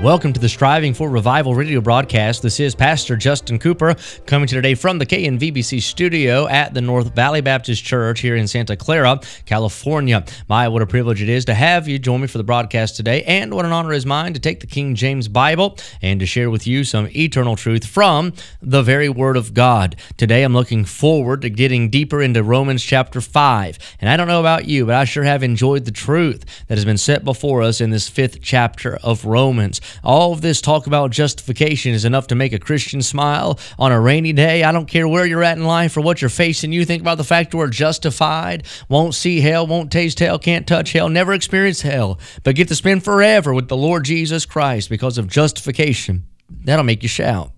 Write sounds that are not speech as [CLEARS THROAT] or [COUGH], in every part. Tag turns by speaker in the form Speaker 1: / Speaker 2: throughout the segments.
Speaker 1: Welcome to the Striving for Revival radio broadcast. This is Pastor Justin Cooper coming to you today from the KNVBC studio at the North Valley Baptist Church here in Santa Clara, California. My, what a privilege it is to have you join me for the broadcast today, and what an honor is mine to take the King James Bible and to share with you some eternal truth from the very Word of God. Today, I'm looking forward to getting deeper into Romans chapter 5. And I don't know about you, but I sure have enjoyed the truth that has been set before us in this fifth chapter of Romans. All of this talk about justification is enough to make a Christian smile on a rainy day. I don't care where you're at in life or what you're facing. You think about the fact we're justified, won't see hell, won't taste hell, can't touch hell, never experience hell, but get to spend forever with the Lord Jesus Christ because of justification. That'll make you shout.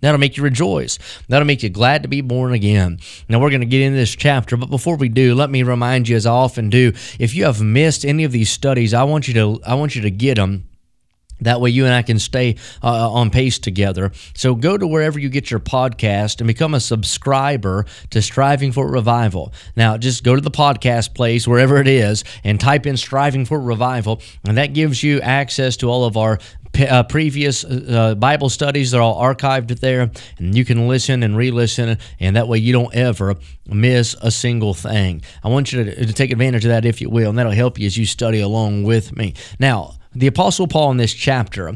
Speaker 1: That'll make you rejoice. That'll make you glad to be born again. Now, we're going to get into this chapter, but before we do, let me remind you, as I often do, if you have missed any of these studies, I want you to I want you to get them that way, you and I can stay uh, on pace together. So, go to wherever you get your podcast and become a subscriber to Striving for Revival. Now, just go to the podcast place, wherever it is, and type in Striving for Revival, and that gives you access to all of our uh, previous uh, Bible studies. They're all archived there, and you can listen and re listen, and that way you don't ever miss a single thing. I want you to, to take advantage of that if you will, and that'll help you as you study along with me. Now, the Apostle Paul in this chapter,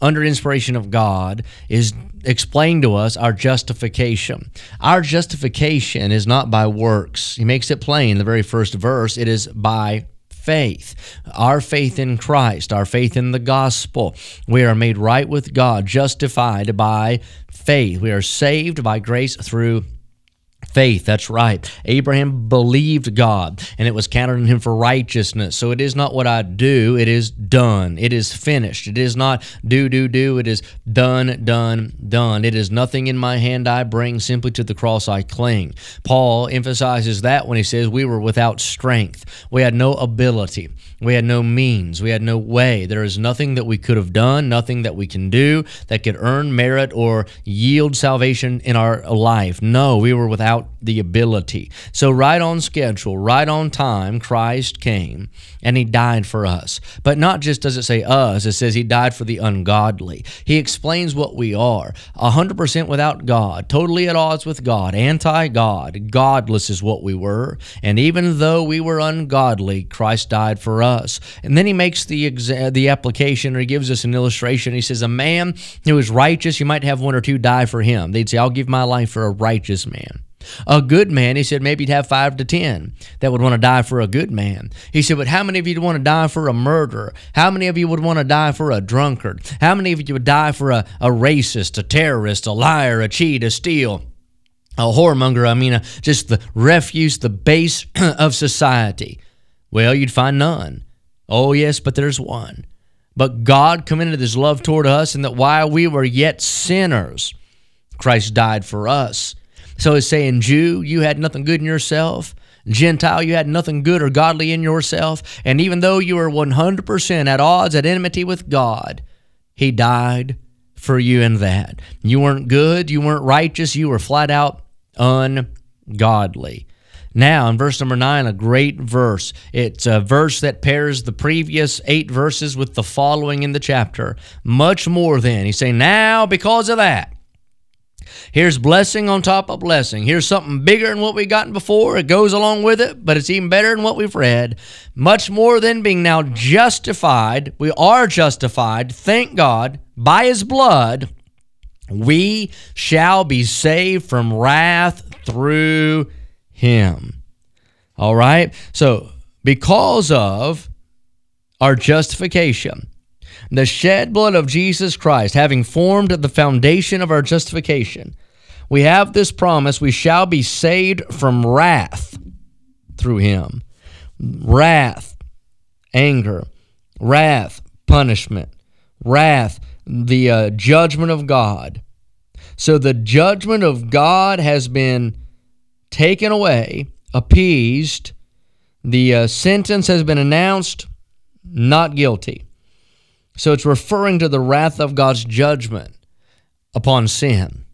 Speaker 1: under inspiration of God, is explaining to us our justification. Our justification is not by works. He makes it plain in the very first verse. It is by faith, our faith in Christ, our faith in the gospel. We are made right with God, justified by faith. We are saved by grace through Faith, that's right. Abraham believed God, and it was counted on him for righteousness. So it is not what I do, it is done. It is finished. It is not do, do, do. It is done, done, done. It is nothing in my hand I bring, simply to the cross I cling. Paul emphasizes that when he says we were without strength, we had no ability. We had no means. We had no way. There is nothing that we could have done, nothing that we can do that could earn merit or yield salvation in our life. No, we were without the ability. So, right on schedule, right on time, Christ came and he died for us. But not just does it say us, it says he died for the ungodly. He explains what we are 100% without God, totally at odds with God, anti God. Godless is what we were. And even though we were ungodly, Christ died for us. And then he makes the exa- the application, or he gives us an illustration. He says, "A man who is righteous, you might have one or two die for him." They'd say, "I'll give my life for a righteous man." A good man, he said, maybe you'd have five to ten that would want to die for a good man. He said, but how many of you would want to die for a murderer? How many of you would want to die for a drunkard? How many of you would die for a, a racist, a terrorist, a liar, a cheat, a steal? A whoremonger, I mean, a, just the refuse, the base [CLEARS THROAT] of society. Well, you'd find none. Oh, yes, but there's one. But God commended his love toward us, and that while we were yet sinners, Christ died for us. So he's saying, Jew, you had nothing good in yourself. Gentile, you had nothing good or godly in yourself. And even though you were 100% at odds, at enmity with God, he died for you in that. You weren't good, you weren't righteous, you were flat out ungodly. Now, in verse number nine, a great verse. It's a verse that pairs the previous eight verses with the following in the chapter. Much more than. He's saying, Now, because of that, Here's blessing on top of blessing. Here's something bigger than what we've gotten before. It goes along with it, but it's even better than what we've read. Much more than being now justified. We are justified, thank God, by his blood. We shall be saved from wrath through him. All right? So, because of our justification, the shed blood of Jesus Christ, having formed the foundation of our justification, we have this promise we shall be saved from wrath through him. Wrath, anger, wrath, punishment, wrath, the uh, judgment of God. So the judgment of God has been taken away, appeased. The uh, sentence has been announced not guilty. So it's referring to the wrath of God's judgment upon sin.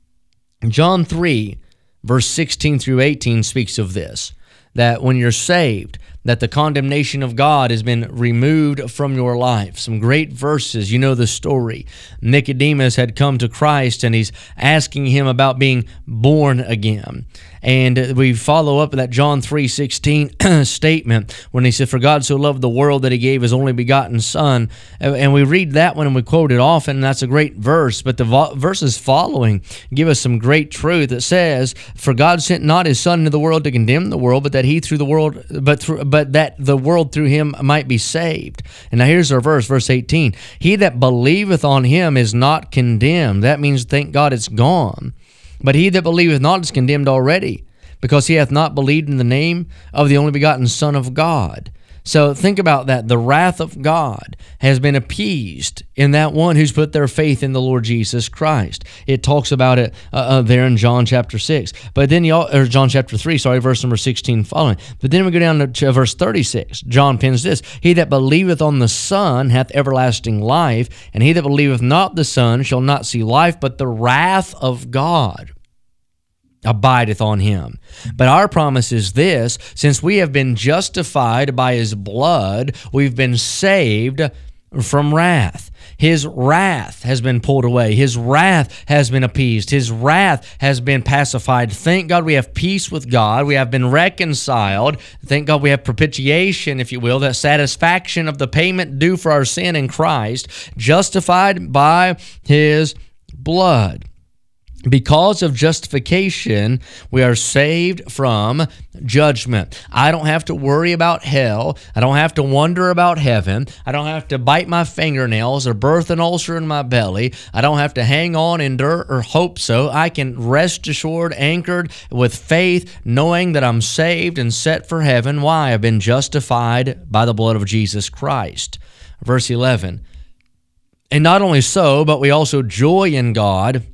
Speaker 1: John 3, verse 16 through 18 speaks of this that when you're saved, that the condemnation of God has been removed from your life. Some great verses. You know the story. Nicodemus had come to Christ and he's asking him about being born again. And we follow up that John 3:16 [CLEARS THROAT] statement when he said, "For God so loved the world that He gave His only begotten Son," and we read that one and we quote it often. That's a great verse. But the verses following give us some great truth. It says, "For God sent not His Son into the world to condemn the world, but that He through the world, but through, but that the world through Him might be saved." And now here's our verse, verse 18: "He that believeth on Him is not condemned." That means, thank God, it's gone. But he that believeth not is condemned already, because he hath not believed in the name of the only begotten Son of God. So think about that. The wrath of God has been appeased in that one who's put their faith in the Lord Jesus Christ. It talks about it uh, uh, there in John chapter 6. But then, y'all, or John chapter 3, sorry, verse number 16 following. But then we go down to verse 36. John pins this He that believeth on the Son hath everlasting life, and he that believeth not the Son shall not see life, but the wrath of God abideth on him. But our promise is this since we have been justified by his blood, we've been saved from wrath. His wrath has been pulled away. His wrath has been appeased. His wrath has been pacified. Thank God we have peace with God. We have been reconciled. Thank God we have propitiation, if you will, that satisfaction of the payment due for our sin in Christ, justified by his blood. Because of justification, we are saved from judgment. I don't have to worry about hell. I don't have to wonder about heaven. I don't have to bite my fingernails or birth an ulcer in my belly. I don't have to hang on in dirt or hope so. I can rest assured, anchored with faith, knowing that I'm saved and set for heaven. Why? I've been justified by the blood of Jesus Christ. Verse 11. And not only so, but we also joy in God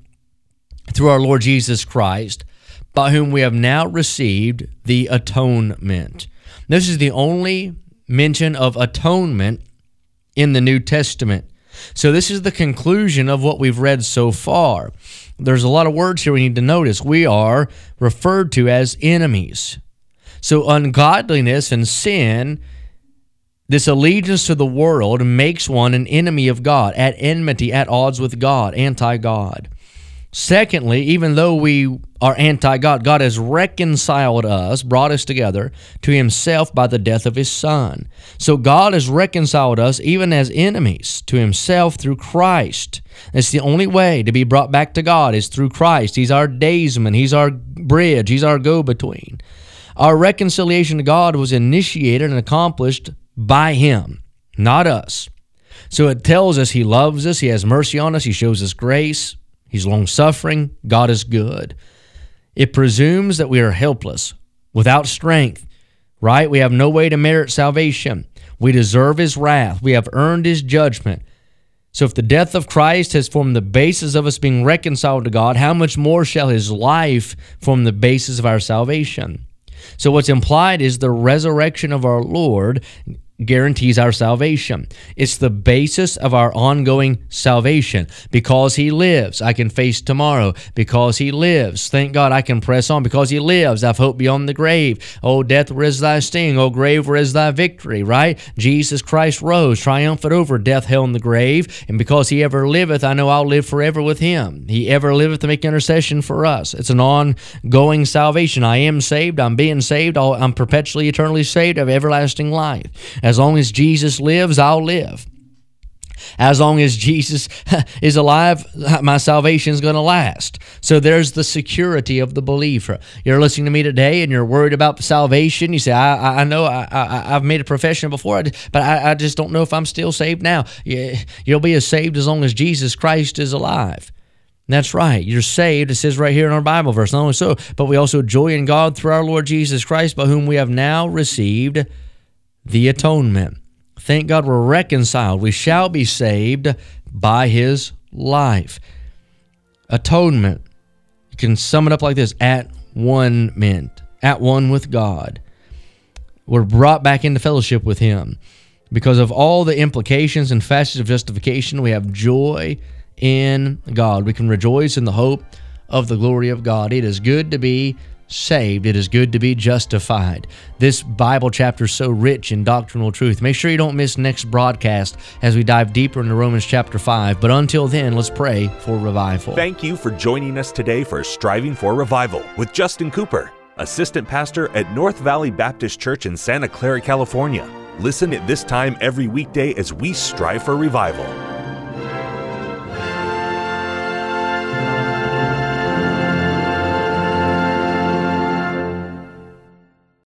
Speaker 1: through our Lord Jesus Christ, by whom we have now received the atonement. This is the only mention of atonement in the New Testament. So, this is the conclusion of what we've read so far. There's a lot of words here we need to notice. We are referred to as enemies. So, ungodliness and sin, this allegiance to the world, makes one an enemy of God, at enmity, at odds with God, anti God. Secondly, even though we are anti God, God has reconciled us, brought us together to Himself by the death of His Son. So God has reconciled us, even as enemies, to Himself through Christ. It's the only way to be brought back to God is through Christ. He's our daysman, He's our bridge, He's our go between. Our reconciliation to God was initiated and accomplished by Him, not us. So it tells us He loves us, He has mercy on us, He shows us grace. He's long suffering. God is good. It presumes that we are helpless, without strength, right? We have no way to merit salvation. We deserve His wrath. We have earned His judgment. So, if the death of Christ has formed the basis of us being reconciled to God, how much more shall His life form the basis of our salvation? So, what's implied is the resurrection of our Lord guarantees our salvation. It's the basis of our ongoing salvation. Because He lives, I can face tomorrow. Because He lives, thank God I can press on. Because He lives, I've hope beyond the grave. Oh, death, where is thy sting? Oh, grave, where is thy victory? Right? Jesus Christ rose, triumphant over death, hell, and the grave. And because He ever liveth, I know I'll live forever with Him. He ever liveth to make intercession for us. It's an ongoing salvation. I am saved. I'm being saved. I'm perpetually, eternally saved. of everlasting life. As long as Jesus lives, I'll live. As long as Jesus [LAUGHS] is alive, my salvation is going to last. So there's the security of the believer. You're listening to me today and you're worried about salvation. You say, I, I know I, have made a profession before, but I, I just don't know if I'm still saved now. You'll be as saved as long as Jesus Christ is alive. That's right. You're saved. It says right here in our Bible verse. Not only so, but we also joy in God through our Lord Jesus Christ, by whom we have now received the atonement. Thank God we're reconciled. We shall be saved by his life. Atonement. You can sum it up like this at one meant, at one with God. We're brought back into fellowship with him Because of all the implications and facets of justification, we have joy in God. We can rejoice in the hope of the glory of God. It is good to be saved. It is good to be justified. This Bible chapter is so rich in doctrinal truth. Make sure you don't miss next broadcast as we dive deeper into Romans chapter 5. But until then, let's pray for revival.
Speaker 2: Thank you for joining us today for Striving for Revival with Justin Cooper, Assistant Pastor at North Valley Baptist Church in Santa Clara, California. Listen at this time every weekday as we strive for revival.